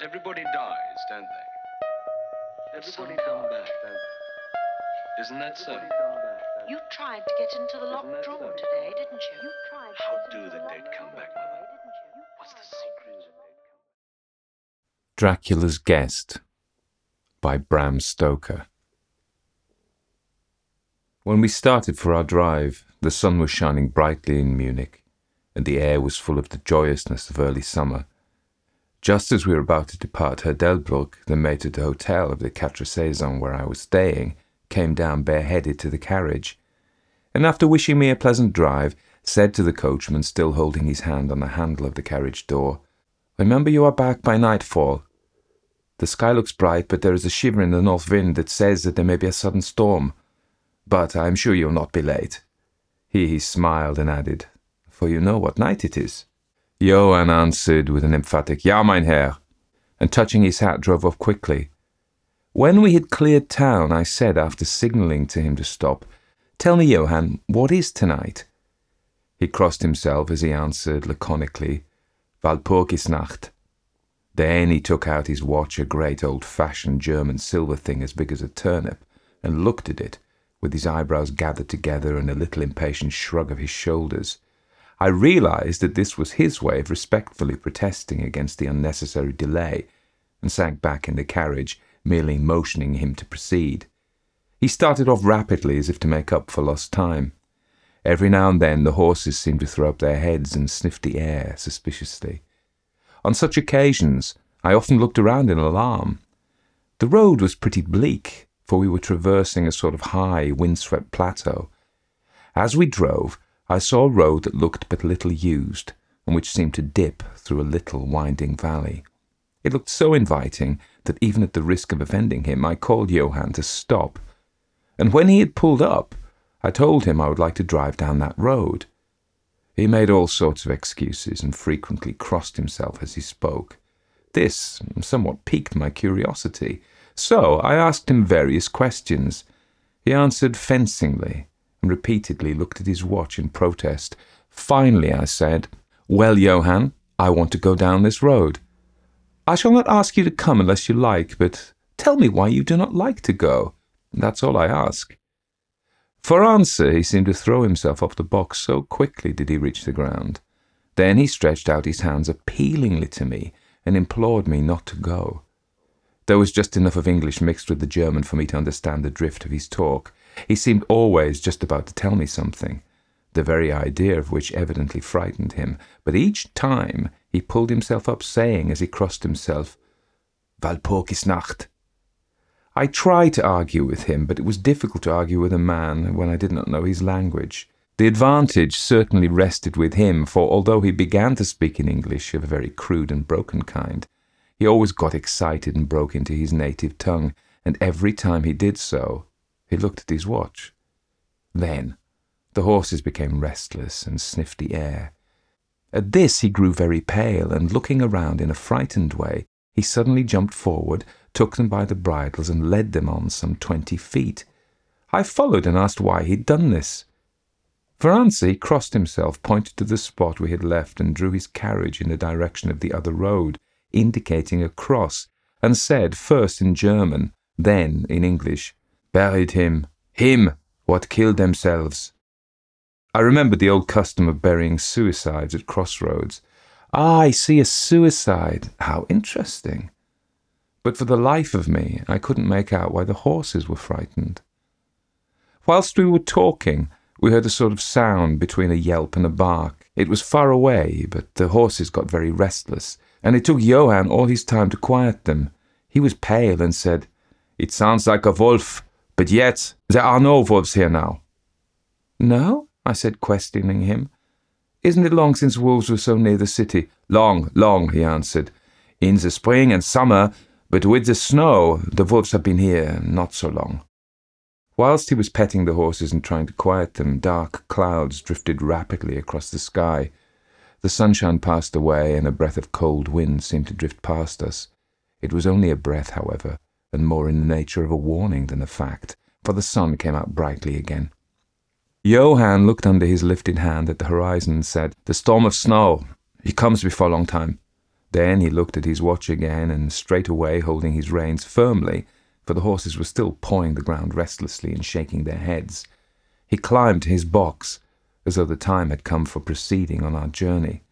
Everybody dies, don't they? Everybody come back, don't they? Isn't that so? You tried to get into the locked room today, didn't you? You tried. How do the dead come back, Mother? What's the secret? Dracula's Guest by Bram Stoker. When we started for our drive, the sun was shining brightly in Munich, and the air was full of the joyousness of early summer. Just as we were about to depart, Herr Delbrück, the maitre d'hotel of the Quatre Saisons where I was staying, came down bareheaded to the carriage, and after wishing me a pleasant drive, said to the coachman, still holding his hand on the handle of the carriage door, Remember you are back by nightfall. The sky looks bright, but there is a shiver in the north wind that says that there may be a sudden storm. But I am sure you will not be late. Here he smiled and added, For you know what night it is. Johann answered with an emphatic Ja, mein Herr, and touching his hat drove off quickly. When we had cleared town, I said, after signalling to him to stop, Tell me, Johann, what is tonight? He crossed himself as he answered laconically, Walpurgisnacht. Then he took out his watch, a great old fashioned German silver thing as big as a turnip, and looked at it, with his eyebrows gathered together and a little impatient shrug of his shoulders. I realized that this was his way of respectfully protesting against the unnecessary delay, and sank back in the carriage, merely motioning him to proceed. He started off rapidly as if to make up for lost time. Every now and then the horses seemed to throw up their heads and sniff the air suspiciously. On such occasions, I often looked around in alarm. The road was pretty bleak, for we were traversing a sort of high, windswept plateau. As we drove, I saw a road that looked but little used, and which seemed to dip through a little winding valley. It looked so inviting that even at the risk of offending him, I called Johann to stop. And when he had pulled up, I told him I would like to drive down that road. He made all sorts of excuses and frequently crossed himself as he spoke. This somewhat piqued my curiosity, so I asked him various questions. He answered fencingly and repeatedly looked at his watch in protest. Finally, I said, Well, Johann, I want to go down this road. I shall not ask you to come unless you like, but tell me why you do not like to go. That's all I ask. For answer, he seemed to throw himself off the box, so quickly did he reach the ground. Then he stretched out his hands appealingly to me and implored me not to go. There was just enough of English mixed with the German for me to understand the drift of his talk. He seemed always just about to tell me something, the very idea of which evidently frightened him, but each time he pulled himself up, saying as he crossed himself, Walpurgisnacht. I tried to argue with him, but it was difficult to argue with a man when I did not know his language. The advantage certainly rested with him, for although he began to speak in English of a very crude and broken kind, he always got excited and broke into his native tongue, and every time he did so, he looked at his watch. Then the horses became restless and sniffed the air. At this he grew very pale, and looking around in a frightened way, he suddenly jumped forward, took them by the bridles, and led them on some twenty feet. I followed and asked why he'd done this. For answer, he crossed himself, pointed to the spot we had left, and drew his carriage in the direction of the other road, indicating a cross, and said, first in German, then in English, Buried him, him, what killed themselves. I remembered the old custom of burying suicides at crossroads. Ah, I see a suicide. How interesting. But for the life of me, I couldn't make out why the horses were frightened. Whilst we were talking, we heard a sort of sound between a yelp and a bark. It was far away, but the horses got very restless, and it took Johann all his time to quiet them. He was pale and said, It sounds like a wolf, but yet there are no wolves here now. No? I said, questioning him. Isn't it long since wolves were so near the city? Long, long, he answered. In the spring and summer, but with the snow, the wolves have been here not so long. Whilst he was petting the horses and trying to quiet them, dark clouds drifted rapidly across the sky. The sunshine passed away, and a breath of cold wind seemed to drift past us. It was only a breath, however, and more in the nature of a warning than a fact, for the sun came out brightly again. Johann looked under his lifted hand at the horizon and said, The storm of snow. He comes before long time. Then he looked at his watch again, and straightway holding his reins firmly, for the horses were still pawing the ground restlessly and shaking their heads, he climbed to his box, as though the time had come for proceeding on our journey.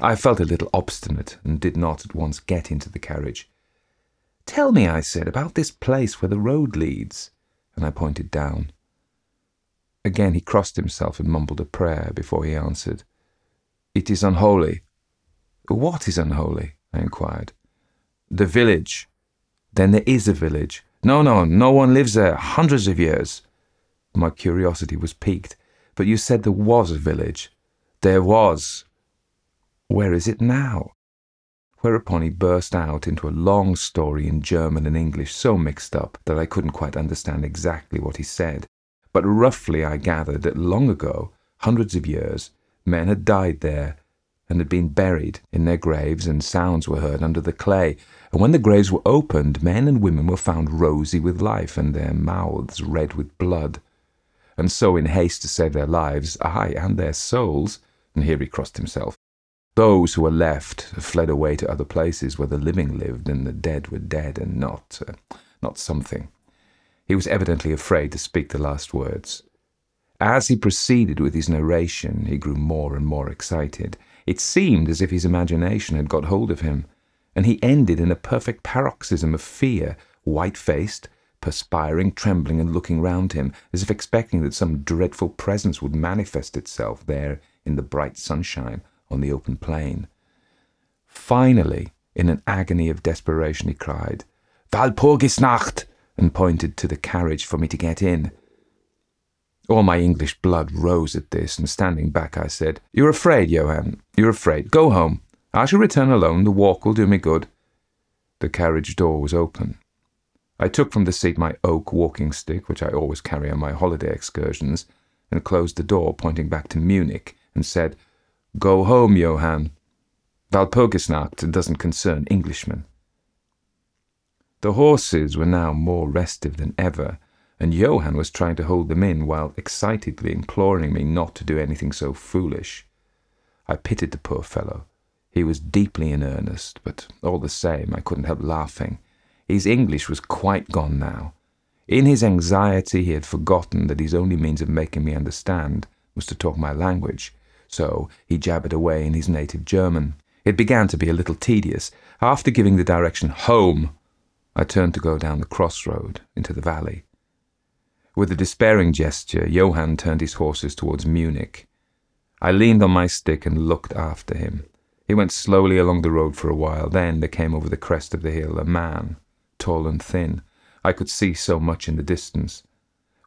I felt a little obstinate and did not at once get into the carriage. Tell me, I said, about this place where the road leads, and I pointed down. Again he crossed himself and mumbled a prayer before he answered. It is unholy. What is unholy? I inquired. The village. Then there is a village. No, no, no one lives there hundreds of years. My curiosity was piqued. But you said there was a village. There was. Where is it now? Whereupon he burst out into a long story in German and English so mixed up that I couldn't quite understand exactly what he said. But roughly I gathered that long ago, hundreds of years, men had died there and had been buried in their graves, and sounds were heard under the clay. And when the graves were opened, men and women were found rosy with life, and their mouths red with blood. And so, in haste to save their lives, ay, and their souls, and here he crossed himself, those who were left fled away to other places where the living lived and the dead were dead and not, uh, not something. He was evidently afraid to speak the last words. As he proceeded with his narration, he grew more and more excited. It seemed as if his imagination had got hold of him, and he ended in a perfect paroxysm of fear, white faced, perspiring, trembling, and looking round him, as if expecting that some dreadful presence would manifest itself there in the bright sunshine on the open plain. Finally, in an agony of desperation, he cried, Walpurgisnacht! and pointed to the carriage for me to get in. All my English blood rose at this, and standing back, I said, You're afraid, Johann. You're afraid. Go home. I shall return alone. The walk will do me good. The carriage door was open. I took from the seat my oak walking stick, which I always carry on my holiday excursions, and closed the door, pointing back to Munich, and said, Go home, Johann. Walpurgisnacht doesn't concern Englishmen. The horses were now more restive than ever, and Johann was trying to hold them in while excitedly imploring me not to do anything so foolish. I pitied the poor fellow. He was deeply in earnest, but all the same I couldn't help laughing. His English was quite gone now. In his anxiety, he had forgotten that his only means of making me understand was to talk my language, so he jabbered away in his native German. It began to be a little tedious. After giving the direction home, I turned to go down the crossroad into the valley. With a despairing gesture, Johann turned his horses towards Munich. I leaned on my stick and looked after him. He went slowly along the road for a while. Then there came over the crest of the hill a man, tall and thin. I could see so much in the distance.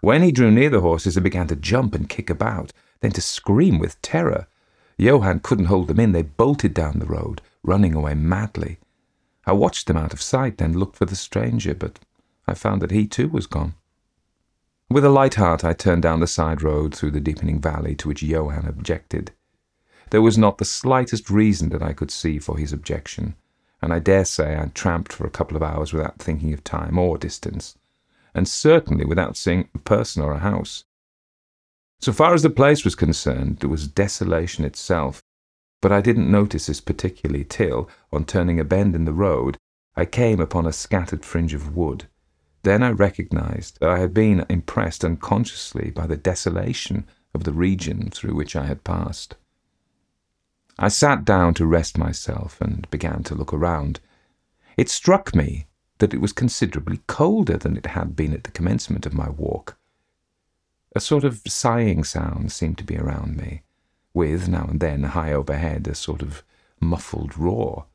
When he drew near the horses, they began to jump and kick about, then to scream with terror. Johann couldn't hold them in. They bolted down the road, running away madly. I watched them out of sight, then looked for the stranger, but I found that he too was gone. With a light heart, I turned down the side road through the deepening valley to which Johann objected. There was not the slightest reason that I could see for his objection, and I dare say I tramped for a couple of hours without thinking of time or distance, and certainly without seeing a person or a house. So far as the place was concerned, it was desolation itself, but I didn't notice this particularly till, on turning a bend in the road, I came upon a scattered fringe of wood. Then I recognized that I had been impressed unconsciously by the desolation of the region through which I had passed. I sat down to rest myself and began to look around. It struck me that it was considerably colder than it had been at the commencement of my walk. A sort of sighing sound seemed to be around me, with, now and then, high overhead, a sort of muffled roar.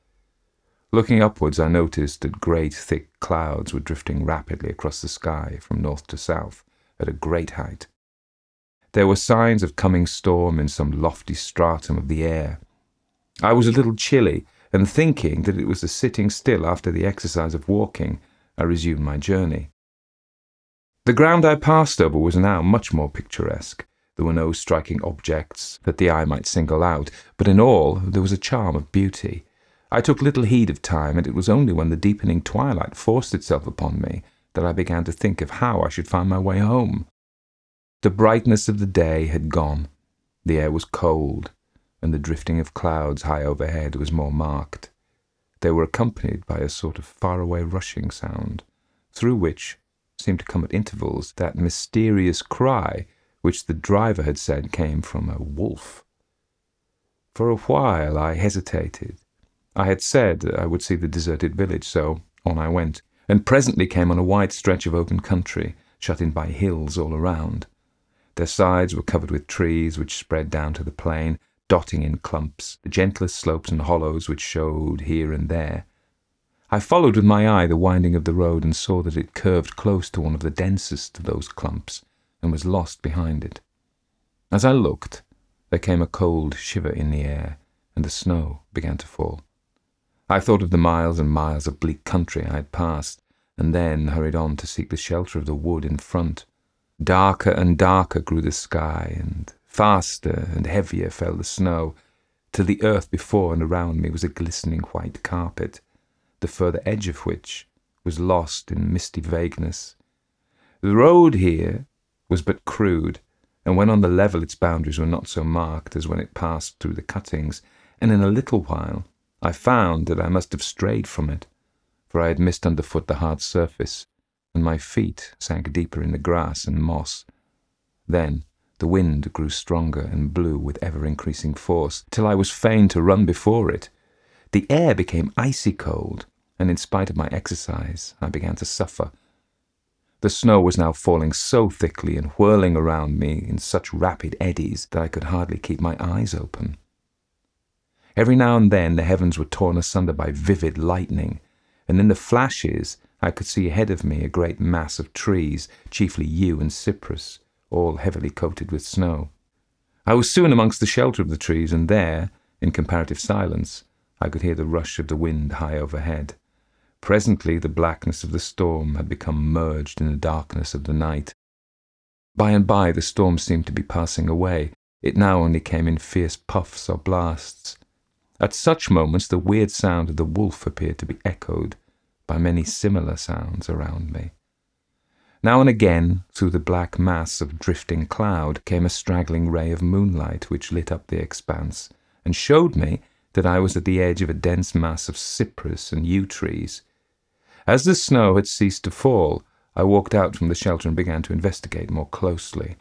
Looking upwards, I noticed that great thick clouds were drifting rapidly across the sky from north to south at a great height. There were signs of coming storm in some lofty stratum of the air. I was a little chilly, and thinking that it was the sitting still after the exercise of walking, I resumed my journey. The ground I passed over was now much more picturesque. There were no striking objects that the eye might single out, but in all there was a charm of beauty. I took little heed of time, and it was only when the deepening twilight forced itself upon me that I began to think of how I should find my way home. The brightness of the day had gone, the air was cold, and the drifting of clouds high overhead was more marked. they were accompanied by a sort of faraway rushing sound, through which seemed to come at intervals that mysterious cry which the driver had said came from a wolf. For a while I hesitated. I had said I would see the deserted village, so on I went, and presently came on a wide stretch of open country, shut in by hills all around. Their sides were covered with trees which spread down to the plain, dotting in clumps the gentlest slopes and hollows which showed here and there. I followed with my eye the winding of the road and saw that it curved close to one of the densest of those clumps and was lost behind it. As I looked, there came a cold shiver in the air, and the snow began to fall. I thought of the miles and miles of bleak country I had passed, and then hurried on to seek the shelter of the wood in front. Darker and darker grew the sky, and faster and heavier fell the snow, till the earth before and around me was a glistening white carpet, the further edge of which was lost in misty vagueness. The road here was but crude, and when on the level its boundaries were not so marked as when it passed through the cuttings, and in a little while I found that I must have strayed from it, for I had missed underfoot the hard surface, and my feet sank deeper in the grass and moss. Then the wind grew stronger and blew with ever increasing force, till I was fain to run before it. The air became icy cold, and in spite of my exercise, I began to suffer. The snow was now falling so thickly and whirling around me in such rapid eddies that I could hardly keep my eyes open. Every now and then the heavens were torn asunder by vivid lightning, and in the flashes I could see ahead of me a great mass of trees, chiefly yew and cypress, all heavily coated with snow. I was soon amongst the shelter of the trees, and there, in comparative silence, I could hear the rush of the wind high overhead. Presently the blackness of the storm had become merged in the darkness of the night. By and by the storm seemed to be passing away. It now only came in fierce puffs or blasts. At such moments the weird sound of the wolf appeared to be echoed by many similar sounds around me. Now and again, through the black mass of drifting cloud, came a straggling ray of moonlight which lit up the expanse and showed me that I was at the edge of a dense mass of cypress and yew trees. As the snow had ceased to fall, I walked out from the shelter and began to investigate more closely.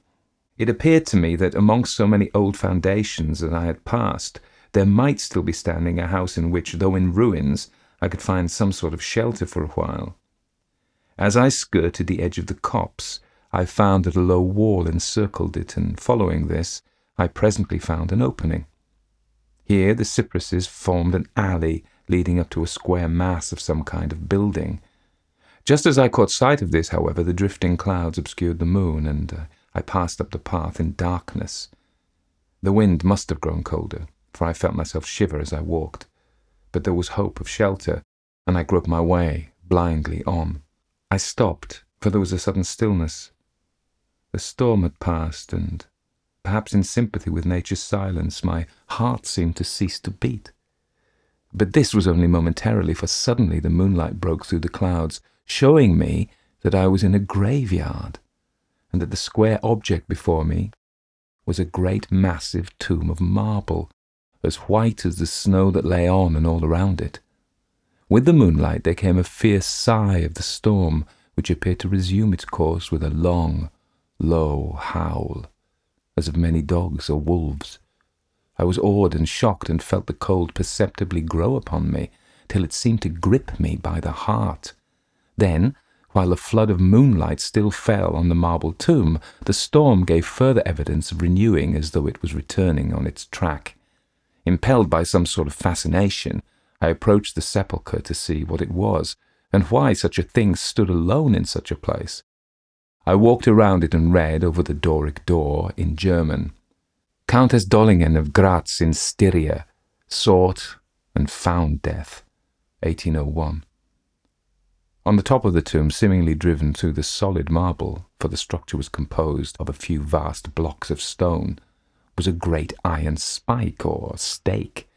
It appeared to me that amongst so many old foundations that I had passed, there might still be standing a house in which, though in ruins, I could find some sort of shelter for a while. As I skirted the edge of the copse, I found that a low wall encircled it, and following this, I presently found an opening. Here the cypresses formed an alley leading up to a square mass of some kind of building. Just as I caught sight of this, however, the drifting clouds obscured the moon, and uh, I passed up the path in darkness. The wind must have grown colder, for I felt myself shiver as I walked, but there was hope of shelter, and I groped my way blindly on. I stopped, for there was a sudden stillness. The storm had passed, and perhaps in sympathy with nature's silence, my heart seemed to cease to beat. But this was only momentarily, for suddenly the moonlight broke through the clouds, showing me that I was in a graveyard, and that the square object before me was a great massive tomb of marble, as white as the snow that lay on and all around it. With the moonlight there came a fierce sigh of the storm, which appeared to resume its course with a long, low howl, as of many dogs or wolves. I was awed and shocked and felt the cold perceptibly grow upon me, till it seemed to grip me by the heart. Then, while the flood of moonlight still fell on the marble tomb, the storm gave further evidence of renewing as though it was returning on its track. Impelled by some sort of fascination, I approached the sepulchre to see what it was, and why such a thing stood alone in such a place. I walked around it and read over the Doric door in German. Countess Dollingen of Graz in Styria sought and found death, 1801. On the top of the tomb, seemingly driven through the solid marble, for the structure was composed of a few vast blocks of stone, was a great iron spike or stake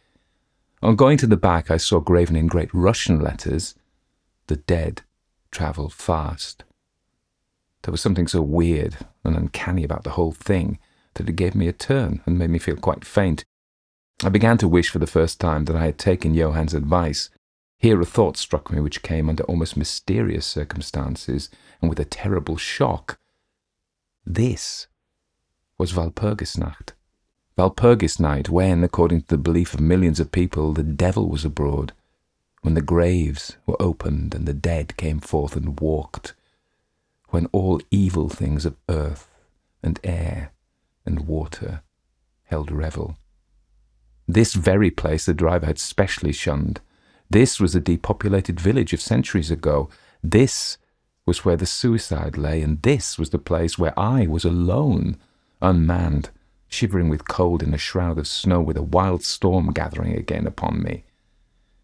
on going to the back, I saw graven in great Russian letters, The dead travel fast. There was something so weird and uncanny about the whole thing that it gave me a turn and made me feel quite faint. I began to wish for the first time that I had taken Johann's advice. Here a thought struck me which came under almost mysterious circumstances and with a terrible shock. This was Walpurgisnacht. Walpurgis night, when, according to the belief of millions of people, the devil was abroad, when the graves were opened and the dead came forth and walked, when all evil things of earth and air and water held revel. This very place the driver had specially shunned. This was a depopulated village of centuries ago. This was where the suicide lay, and this was the place where I was alone, unmanned, shivering with cold in a shroud of snow, with a wild storm gathering again upon me.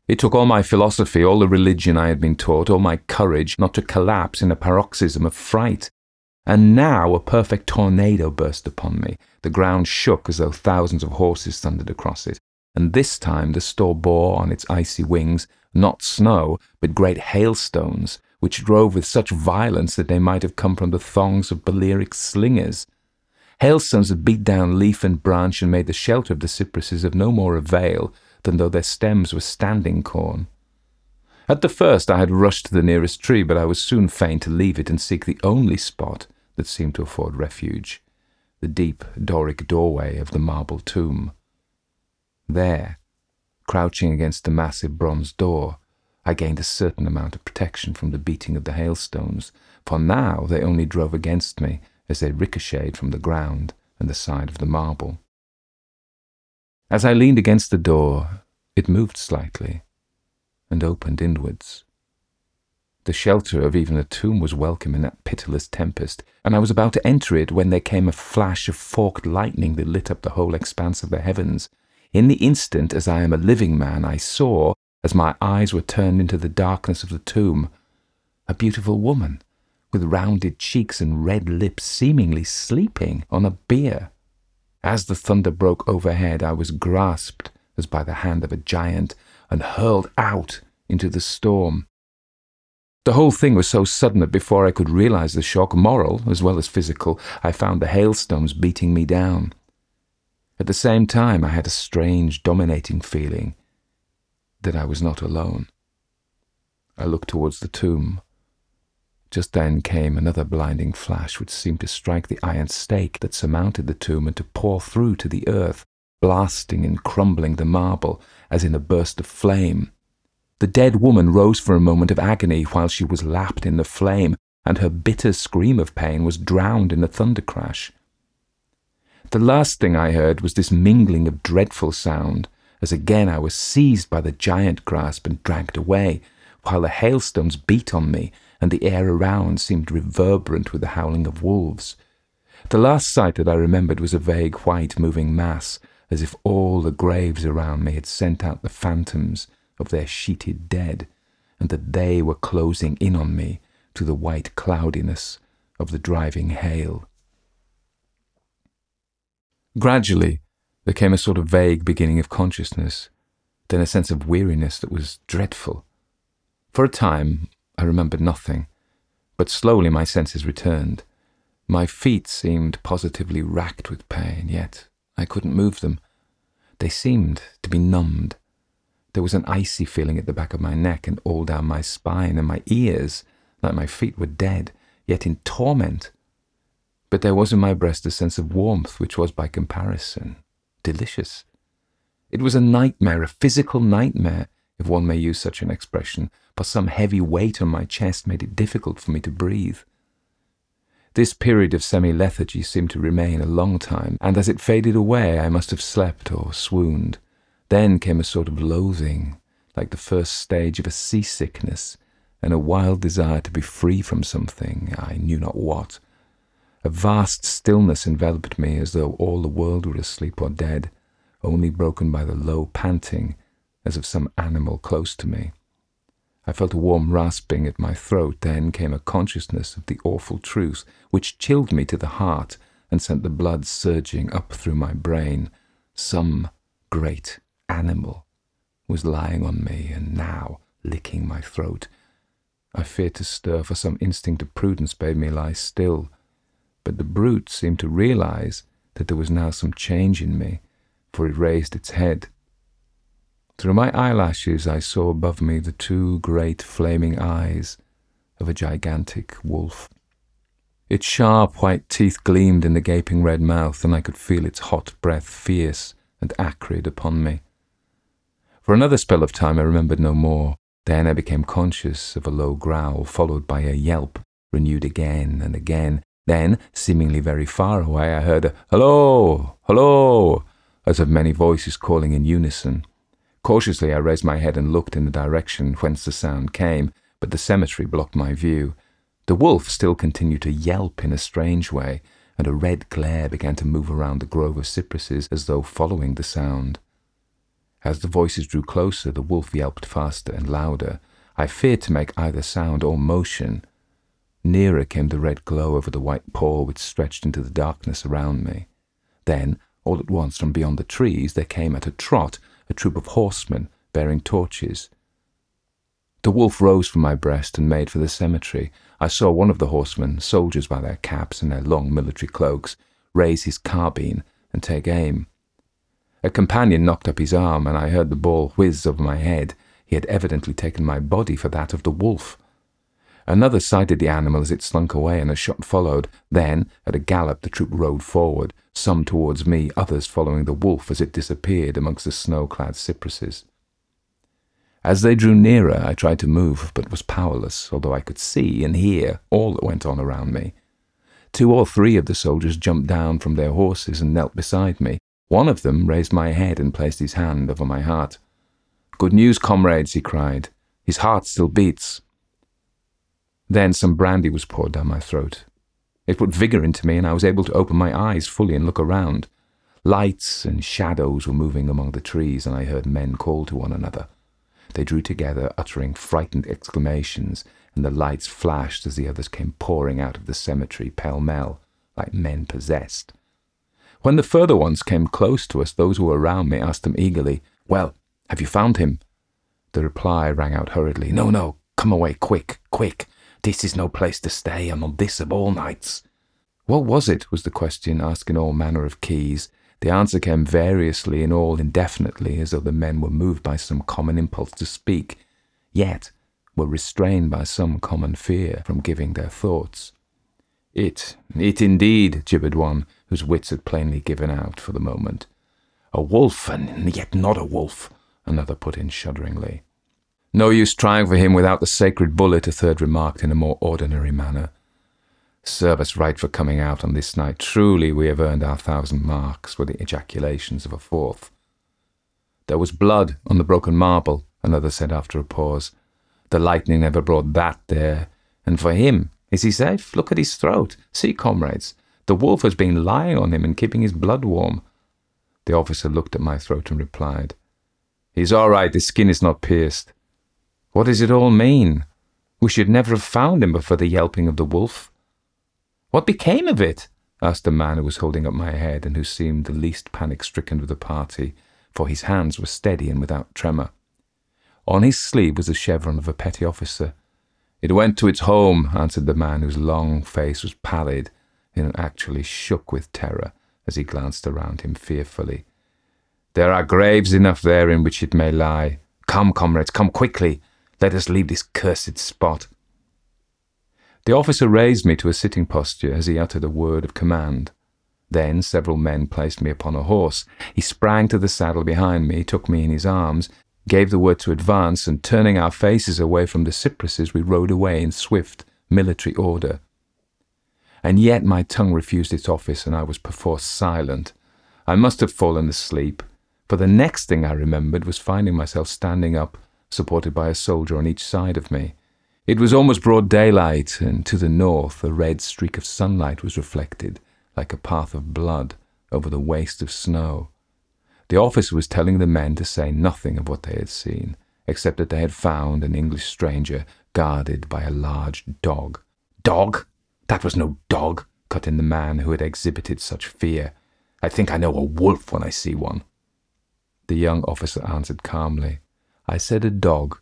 It took all my philosophy, all the religion I had been taught, all my courage not to collapse in a paroxysm of fright. And now a perfect tornado burst upon me. The ground shook as though thousands of horses thundered across it. And this time the storm bore on its icy wings not snow, but great hailstones, which drove with such violence that they might have come from the thongs of Balearic slingers. Hailstones that beat down leaf and branch and made the shelter of the cypresses of no more avail than though their stems were standing corn. At the first I had rushed to the nearest tree, but I was soon fain to leave it and seek the only spot that seemed to afford refuge the deep Doric doorway of the marble tomb. There, crouching against the massive bronze door, I gained a certain amount of protection from the beating of the hailstones, for now they only drove against me as they ricocheted from the ground and the side of the marble. As I leaned against the door, it moved slightly and opened inwards. The shelter of even a tomb was welcome in that pitiless tempest, and I was about to enter it when there came a flash of forked lightning that lit up the whole expanse of the heavens. In the instant, as I am a living man, I saw, as my eyes were turned into the darkness of the tomb, a beautiful woman with rounded cheeks and red lips, seemingly sleeping on a bier. As the thunder broke overhead, I was grasped as by the hand of a giant and hurled out into the storm. The whole thing was so sudden that before I could realize the shock, moral as well as physical, I found the hailstones beating me down. At the same time, I had a strange, dominating feeling that I was not alone. I looked towards the tomb. Just then came another blinding flash which seemed to strike the iron stake that surmounted the tomb and to pour through to the earth, blasting and crumbling the marble as in a burst of flame. The dead woman rose for a moment of agony while she was lapped in the flame, and her bitter scream of pain was drowned in the thunder crash. The last thing I heard was this mingling of dreadful sound, as again I was seized by the giant grasp and dragged away, while the hailstones beat on me, and the air around seemed reverberant with the howling of wolves. The last sight that I remembered was a vague white moving mass, as if all the graves around me had sent out the phantoms of their sheeted dead, and that they were closing in on me to the white cloudiness of the driving hail. Gradually, there came a sort of vague beginning of consciousness, then a sense of weariness that was dreadful. For a time, I remembered nothing, but slowly my senses returned. My feet seemed positively racked with pain, yet I couldn't move them. They seemed to be numbed. There was an icy feeling at the back of my neck and all down my spine, and my ears, like my feet, were dead, yet in torment. But there was in my breast a sense of warmth which was, by comparison, delicious. It was a nightmare, a physical nightmare, if one may use such an expression, for some heavy weight on my chest made it difficult for me to breathe. This period of semi lethargy seemed to remain a long time, and as it faded away, I must have slept or swooned. Then came a sort of loathing, like the first stage of a seasickness, and a wild desire to be free from something, I knew not what. A vast stillness enveloped me as though all the world were asleep or dead, only broken by the low panting as of some animal close to me. I felt a warm rasping at my throat, then came a consciousness of the awful truth, which chilled me to the heart and sent the blood surging up through my brain. Some great animal was lying on me and now licking my throat. I feared to stir, for some instinct of prudence bade me lie still. But the brute seemed to realize that there was now some change in me, for it raised its head Through my eyelashes, I saw above me the two great flaming eyes of a gigantic wolf. Its sharp white teeth gleamed in the gaping red mouth, and I could feel its hot breath fierce and acrid upon me. For another spell of time I remembered no more. Then I became conscious of a low growl, followed by a yelp, renewed again and again. Then, seemingly very far away, I heard a hello, hello, as of many voices calling in unison. Cautiously, I raised my head and looked in the direction whence the sound came, but the cemetery blocked my view. The wolf still continued to yelp in a strange way, and a red glare began to move around the grove of cypresses as though following the sound. As the voices drew closer, the wolf yelped faster and louder. I feared to make either sound or motion. Nearer came the red glow over the white paw which stretched into the darkness around me. Then, all at once, from beyond the trees, there came at a trot a troop of horsemen bearing torches. The wolf rose from my breast and made for the cemetery. I saw one of the horsemen, soldiers by their caps and their long military cloaks, raise his carbine and take aim. A companion knocked up his arm, and I heard the ball whiz over my head. He had evidently taken my body for that of the wolf. Another sighted the animal as it slunk away, and a shot followed. Then, at a gallop, the troop rode forward, some towards me, others following the wolf as it disappeared amongst the snow-clad cypresses. As they drew nearer, I tried to move, but was powerless, although I could see and hear all that went on around me. Two or three of the soldiers jumped down from their horses and knelt beside me. One of them raised my head and placed his hand over my heart. Good news, comrades, he cried. His heart still beats. Then some brandy was poured down my throat. It put vigour into me, and I was able to open my eyes fully and look around. Lights and shadows were moving among the trees, and I heard men call to one another. They drew together, uttering frightened exclamations, and the lights flashed as the others came pouring out of the cemetery pell mell, like men possessed. When the further ones came close to us, those who were around me asked them eagerly, Well, have you found him? The reply rang out hurriedly, No, no, come away, quick, quick. This is no place to stay, and on this of all nights. What was it? was the question, asked in all manner of keys. The answer came variously and all indefinitely, as though the men were moved by some common impulse to speak, yet were restrained by some common fear from giving their thoughts. It, it indeed, gibbered one, whose wits had plainly given out for the moment. A wolf, and yet not a wolf, another put in shudderingly. No use trying for him without the sacred bullet, a third remarked in a more ordinary manner. Serve us right for coming out on this night. Truly we have earned our thousand marks, were the ejaculations of a fourth. There was blood on the broken marble, another said after a pause. The lightning never brought that there. And for him, is he safe? Look at his throat. See, comrades, the wolf has been lying on him and keeping his blood warm. The officer looked at my throat and replied, He's all right, his skin is not pierced. What does it all mean? We should never have found him but for the yelping of the wolf. What became of it? asked the man who was holding up my head and who seemed the least panic stricken of the party, for his hands were steady and without tremor. On his sleeve was the chevron of a petty officer. It went to its home, answered the man whose long face was pallid and actually shook with terror as he glanced around him fearfully. There are graves enough there in which it may lie. Come, comrades, come quickly. Let us leave this cursed spot. The officer raised me to a sitting posture as he uttered a word of command. Then several men placed me upon a horse. He sprang to the saddle behind me, took me in his arms, gave the word to advance, and turning our faces away from the cypresses, we rode away in swift military order. And yet my tongue refused its office, and I was perforce silent. I must have fallen asleep, for the next thing I remembered was finding myself standing up, supported by a soldier on each side of me. It was almost broad daylight, and to the north a red streak of sunlight was reflected, like a path of blood, over the waste of snow. The officer was telling the men to say nothing of what they had seen, except that they had found an English stranger guarded by a large dog. Dog? That was no dog, cut in the man who had exhibited such fear. I think I know a wolf when I see one. The young officer answered calmly. I said a dog.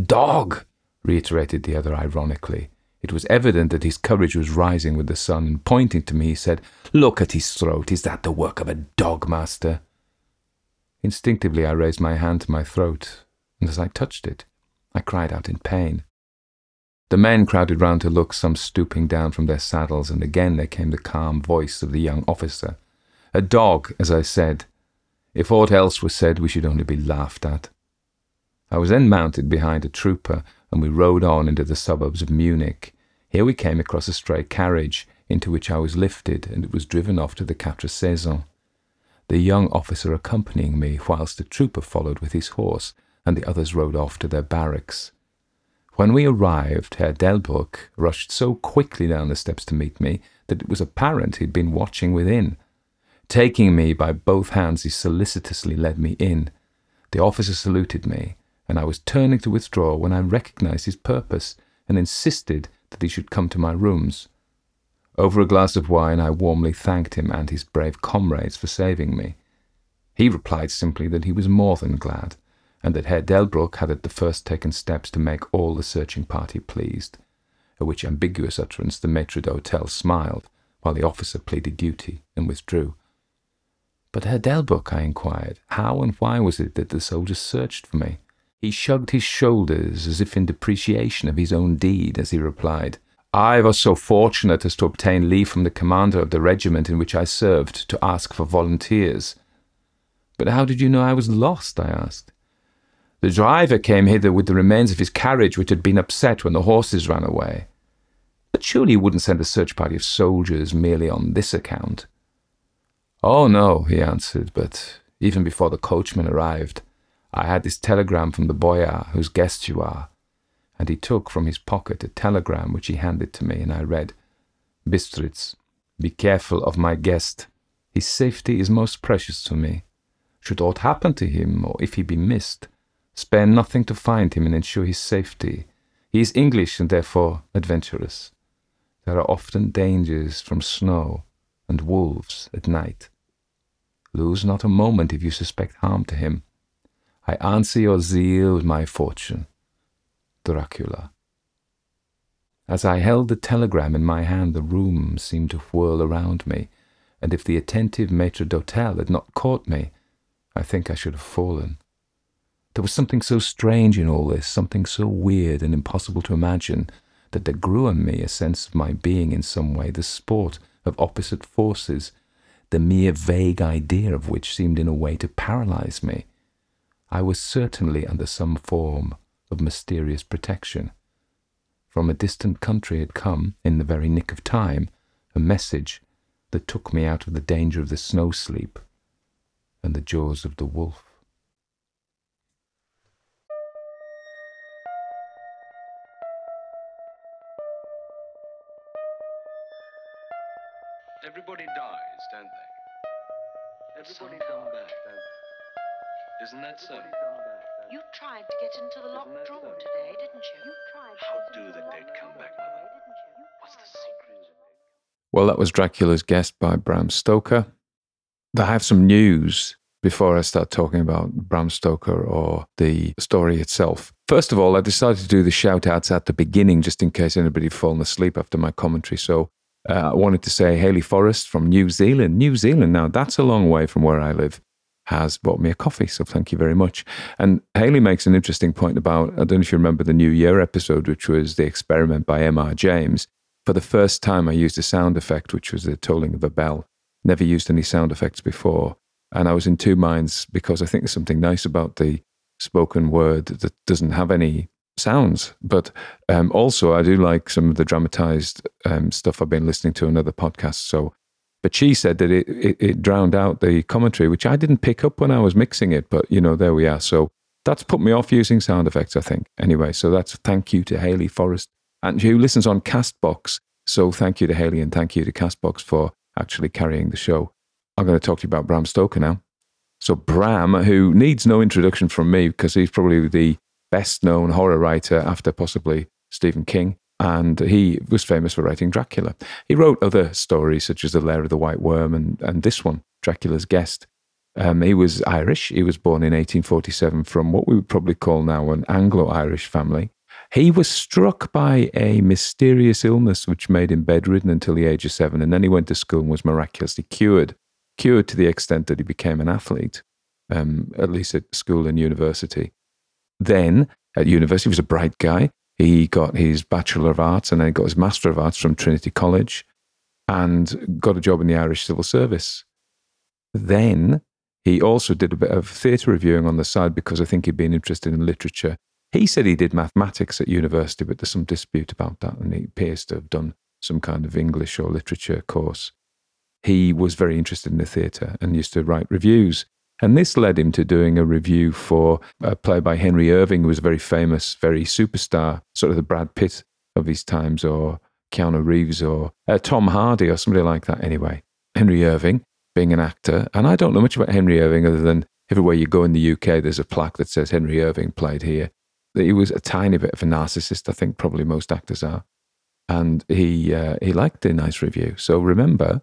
Dog! reiterated the other ironically. It was evident that his courage was rising with the sun, and pointing to me, he said, Look at his throat. Is that the work of a dog, master? Instinctively, I raised my hand to my throat, and as I touched it, I cried out in pain. The men crowded round to look, some stooping down from their saddles, and again there came the calm voice of the young officer. A dog, as I said. If aught else was said, we should only be laughed at. I was then mounted behind a trooper, and we rode on into the suburbs of Munich. Here we came across a stray carriage, into which I was lifted, and it was driven off to the Quatre Saisons. The young officer accompanying me, whilst the trooper followed with his horse, and the others rode off to their barracks. When we arrived, Herr Delbruck rushed so quickly down the steps to meet me that it was apparent he had been watching within. Taking me by both hands, he solicitously led me in. The officer saluted me, and I was turning to withdraw when I recognized his purpose and insisted that he should come to my rooms. Over a glass of wine, I warmly thanked him and his brave comrades for saving me. He replied simply that he was more than glad, and that Herr Delbruck had at the first taken steps to make all the searching party pleased, at which ambiguous utterance the maitre d'hotel smiled, while the officer pleaded duty and withdrew. But Herr Delbruck, I inquired, how and why was it that the soldiers searched for me? He shrugged his shoulders as if in depreciation of his own deed, as he replied, I was so fortunate as to obtain leave from the commander of the regiment in which I served to ask for volunteers. But how did you know I was lost? I asked. The driver came hither with the remains of his carriage, which had been upset when the horses ran away. But surely you wouldn't send a search party of soldiers merely on this account. Oh, no, he answered, but even before the coachman arrived, I had this telegram from the boyar whose guest you are. And he took from his pocket a telegram which he handed to me, and I read, Bistritz, be careful of my guest. His safety is most precious to me. Should aught happen to him, or if he be missed, Spare nothing to find him and ensure his safety. He is English and therefore adventurous. There are often dangers from snow and wolves at night. Lose not a moment if you suspect harm to him. I answer your zeal with my fortune. Dracula. As I held the telegram in my hand, the room seemed to whirl around me, and if the attentive maitre d'hotel had not caught me, I think I should have fallen. There was something so strange in all this, something so weird and impossible to imagine, that there grew in me a sense of my being in some way the sport of opposite forces, the mere vague idea of which seemed in a way to paralyze me. I was certainly under some form of mysterious protection. From a distant country had come, in the very nick of time, a message that took me out of the danger of the snow sleep and the jaws of the wolf. Everybody dies, don't they? Everybody come back, don't they? Isn't that so? You tried to get into the locked that drawer so? today, didn't you? You tried How do into the the dead come back, Mother? didn't you? You What's the tried. secret? Well, that was Dracula's Guest by Bram Stoker. I have some news before I start talking about Bram Stoker or the story itself. First of all, I decided to do the shout outs at the beginning just in case anybody had fallen asleep after my commentary. So uh, I wanted to say Haley Forrest from New Zealand. New Zealand, now that's a long way from where I live, has bought me a coffee. So thank you very much. And Haley makes an interesting point about I don't know if you remember the New Year episode, which was the experiment by M.R. James. For the first time, I used a sound effect, which was the tolling of a bell. Never used any sound effects before. And I was in two minds because I think there's something nice about the spoken word that doesn't have any sounds. But um, also, I do like some of the dramatized um, stuff I've been listening to on other podcasts. So, but she said that it, it, it drowned out the commentary, which I didn't pick up when I was mixing it. But, you know, there we are. So that's put me off using sound effects, I think. Anyway, so that's thank you to Haley Forrest, and who listens on Castbox. So thank you to Haley and thank you to Castbox for actually carrying the show. I'm going to talk to you about Bram Stoker now. So Bram, who needs no introduction from me because he's probably the best known horror writer after possibly Stephen King. And he was famous for writing Dracula. He wrote other stories such as The Lair of the White Worm and, and this one, Dracula's Guest. Um, he was Irish. He was born in 1847 from what we would probably call now an Anglo Irish family. He was struck by a mysterious illness which made him bedridden until the age of seven, and then he went to school and was miraculously cured, cured to the extent that he became an athlete. um, at least at school and university. Then at university, he was a bright guy. He got his Bachelor of Arts and then got his Master of Arts from Trinity College and got a job in the Irish Civil Service. Then he also did a bit of theatre reviewing on the side because I think he'd been interested in literature. He said he did mathematics at university, but there's some dispute about that, and he appears to have done some kind of English or literature course. He was very interested in the theatre and used to write reviews. And this led him to doing a review for a play by Henry Irving, who was a very famous, very superstar, sort of the Brad Pitt of his times, or Keanu Reeves, or uh, Tom Hardy, or somebody like that. Anyway, Henry Irving being an actor. And I don't know much about Henry Irving other than everywhere you go in the UK, there's a plaque that says Henry Irving played here. He was a tiny bit of a narcissist, I think probably most actors are. And he, uh, he liked a nice review. So remember,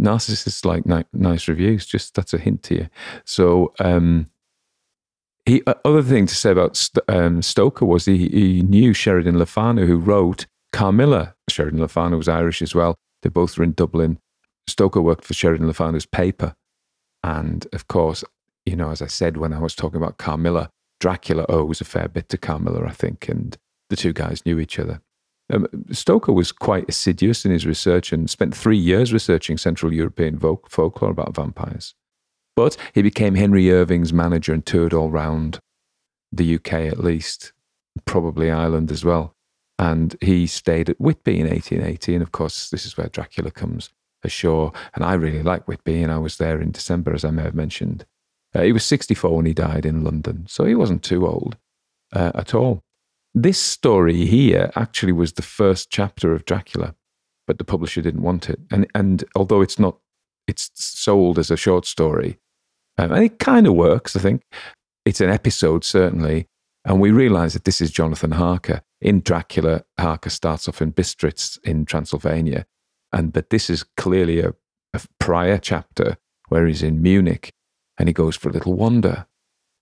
narcissists like ni- nice reviews. Just that's a hint to you. So, um, he, uh, other thing to say about St- um, Stoker was he, he knew Sheridan Le Fanu, who wrote Carmilla. Sheridan Le Fanu was Irish as well. They both were in Dublin. Stoker worked for Sheridan Le Fanu's paper. And of course, you know, as I said when I was talking about Carmilla, Dracula owes a fair bit to Carmilla, I think, and the two guys knew each other. Um, Stoker was quite assiduous in his research and spent three years researching Central European folk- folklore about vampires. But he became Henry Irving's manager and toured all round the UK at least, probably Ireland as well. And he stayed at Whitby in 1880. And of course, this is where Dracula comes ashore. And I really like Whitby, and I was there in December, as I may have mentioned. Uh, he was 64 when he died in London, so he wasn't too old uh, at all. This story here actually was the first chapter of Dracula, but the publisher didn't want it. And and although it's not, it's sold as a short story, um, and it kind of works. I think it's an episode certainly, and we realise that this is Jonathan Harker in Dracula. Harker starts off in Bistritz in Transylvania, and but this is clearly a, a prior chapter where he's in Munich, and he goes for a little wander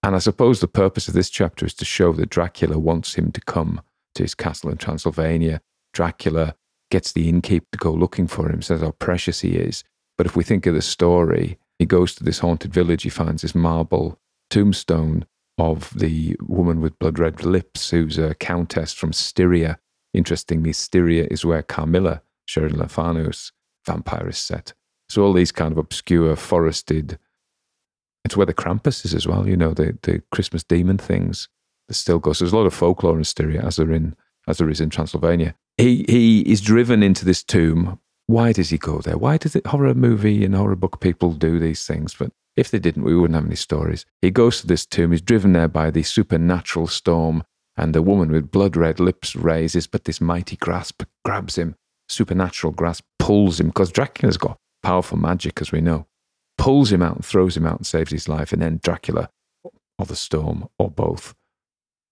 and I suppose the purpose of this chapter is to show that Dracula wants him to come to his castle in Transylvania. Dracula gets the innkeeper to go looking for him, says how precious he is. But if we think of the story, he goes to this haunted village, he finds this marble tombstone of the woman with blood red lips, who's a countess from Styria. Interestingly, Styria is where Carmilla, Sheridan Le Fanu's vampire, is set. So all these kind of obscure, forested it's where the Krampus is as well, you know, the, the Christmas demon things. that still goes. There's a lot of folklore in Styria as there in as there is in Transylvania. He he is driven into this tomb. Why does he go there? Why does it horror movie and horror book people do these things? But if they didn't, we wouldn't have any stories. He goes to this tomb, he's driven there by the supernatural storm, and a woman with blood red lips raises, but this mighty grasp grabs him. Supernatural grasp pulls him, because Dracula's got powerful magic, as we know pulls him out and throws him out and saves his life. And then Dracula, or the storm, or both,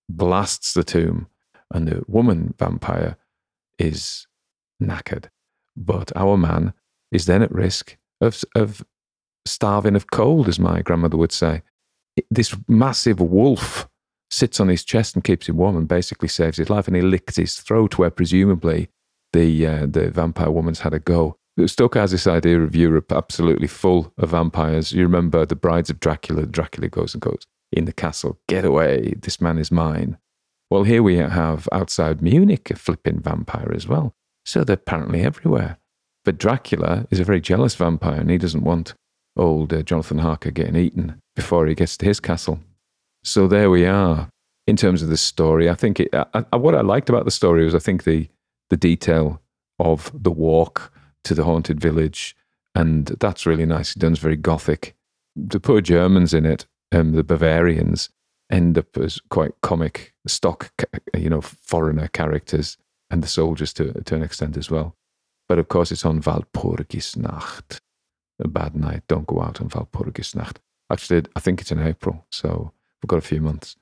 blasts the tomb. And the woman vampire is knackered. But our man is then at risk of, of starving of cold, as my grandmother would say. This massive wolf sits on his chest and keeps him warm and basically saves his life. And he licks his throat, where presumably the, uh, the vampire woman's had a go. Stoker has this idea of Europe absolutely full of vampires. You remember the Brides of Dracula. Dracula goes and goes in the castle. Get away! This man is mine. Well, here we have outside Munich a flipping vampire as well. So they're apparently everywhere. But Dracula is a very jealous vampire, and he doesn't want old uh, Jonathan Harker getting eaten before he gets to his castle. So there we are. In terms of the story, I think it, I, I, what I liked about the story was I think the the detail of the walk to the haunted village, and that's really nicely done. It's very gothic. The poor Germans in it, um, the Bavarians, end up as quite comic, stock, you know, foreigner characters, and the soldiers to to an extent as well. But of course, it's on Walpurgisnacht, a bad night. Don't go out on Walpurgisnacht. Actually, I think it's in April, so we've got a few months.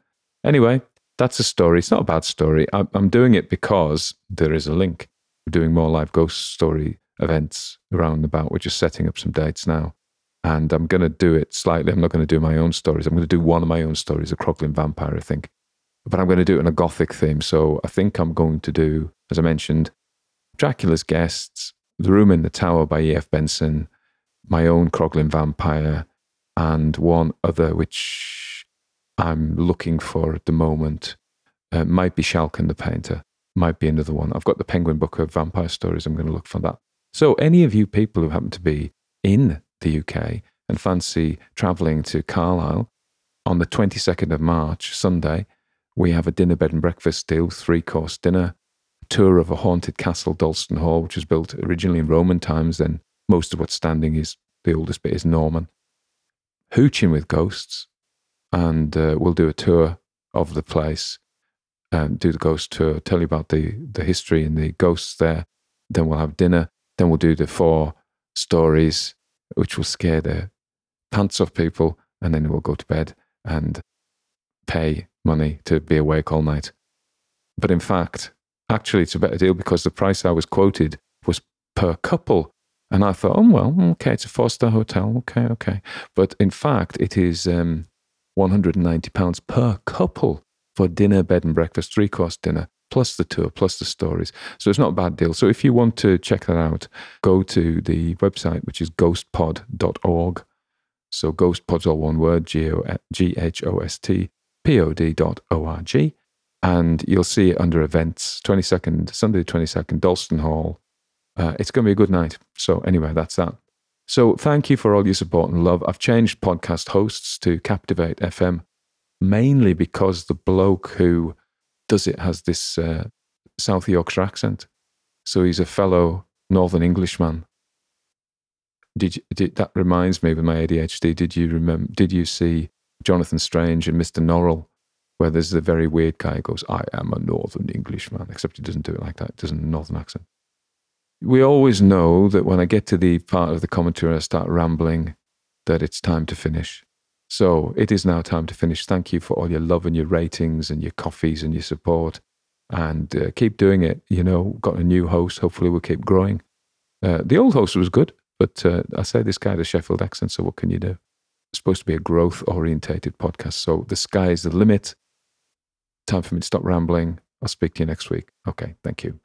Anyway, that's a story. It's not a bad story. I'm doing it because there is a link. We're doing more live ghost story events around about. We're just setting up some dates now. And I'm going to do it slightly. I'm not going to do my own stories. I'm going to do one of my own stories, a Croglin vampire, I think. But I'm going to do it in a gothic theme. So I think I'm going to do, as I mentioned, Dracula's Guests, The Room in the Tower by E.F. Benson, my own Croglin vampire, and one other which I'm looking for at the moment. Uh, might be Schalken the Painter, might be another one. I've got the Penguin Book of Vampire Stories. I'm going to look for that. So, any of you people who happen to be in the UK and fancy traveling to Carlisle on the 22nd of March, Sunday, we have a dinner, bed, and breakfast deal, three course dinner, tour of a haunted castle, Dalston Hall, which was built originally in Roman times. Then most of what's standing is the oldest bit is Norman. Hooching with ghosts, and uh, we'll do a tour of the place, um, do the ghost tour, tell you about the the history and the ghosts there. Then we'll have dinner. Then we'll do the four stories, which will scare the pants off people, and then we'll go to bed and pay money to be awake all night. But in fact, actually, it's a better deal because the price I was quoted was per couple. And I thought, oh, well, okay, it's a four star hotel. Okay, okay. But in fact, it is um, £190 per couple for dinner, bed, and breakfast, three course dinner, plus the tour, plus the stories. So it's not a bad deal. So if you want to check that out, go to the website, which is ghostpod.org. So ghostpod's all one word, G H O S T pod.org. And you'll see it under events, 22nd, Sunday, 22nd, Dalston Hall. Uh, it's going to be a good night. So, anyway, that's that. So, thank you for all your support and love. I've changed podcast hosts to Captivate FM, mainly because the bloke who does it has this uh, South Yorkshire accent. So, he's a fellow Northern Englishman. Did, you, did that reminds me with my ADHD? Did you remember? Did you see Jonathan Strange and Mr. Norrell, where there's the very weird guy who goes, I am a Northern Englishman, except he doesn't do it like that. Doesn't Northern accent. We always know that when I get to the part of the commentary, I start rambling, that it's time to finish. So it is now time to finish. Thank you for all your love and your ratings and your coffees and your support. And uh, keep doing it. You know, got a new host. Hopefully, we'll keep growing. Uh, the old host was good, but uh, I say this guy had a Sheffield accent, so what can you do? It's supposed to be a growth orientated podcast. So the sky is the limit. Time for me to stop rambling. I'll speak to you next week. Okay, thank you.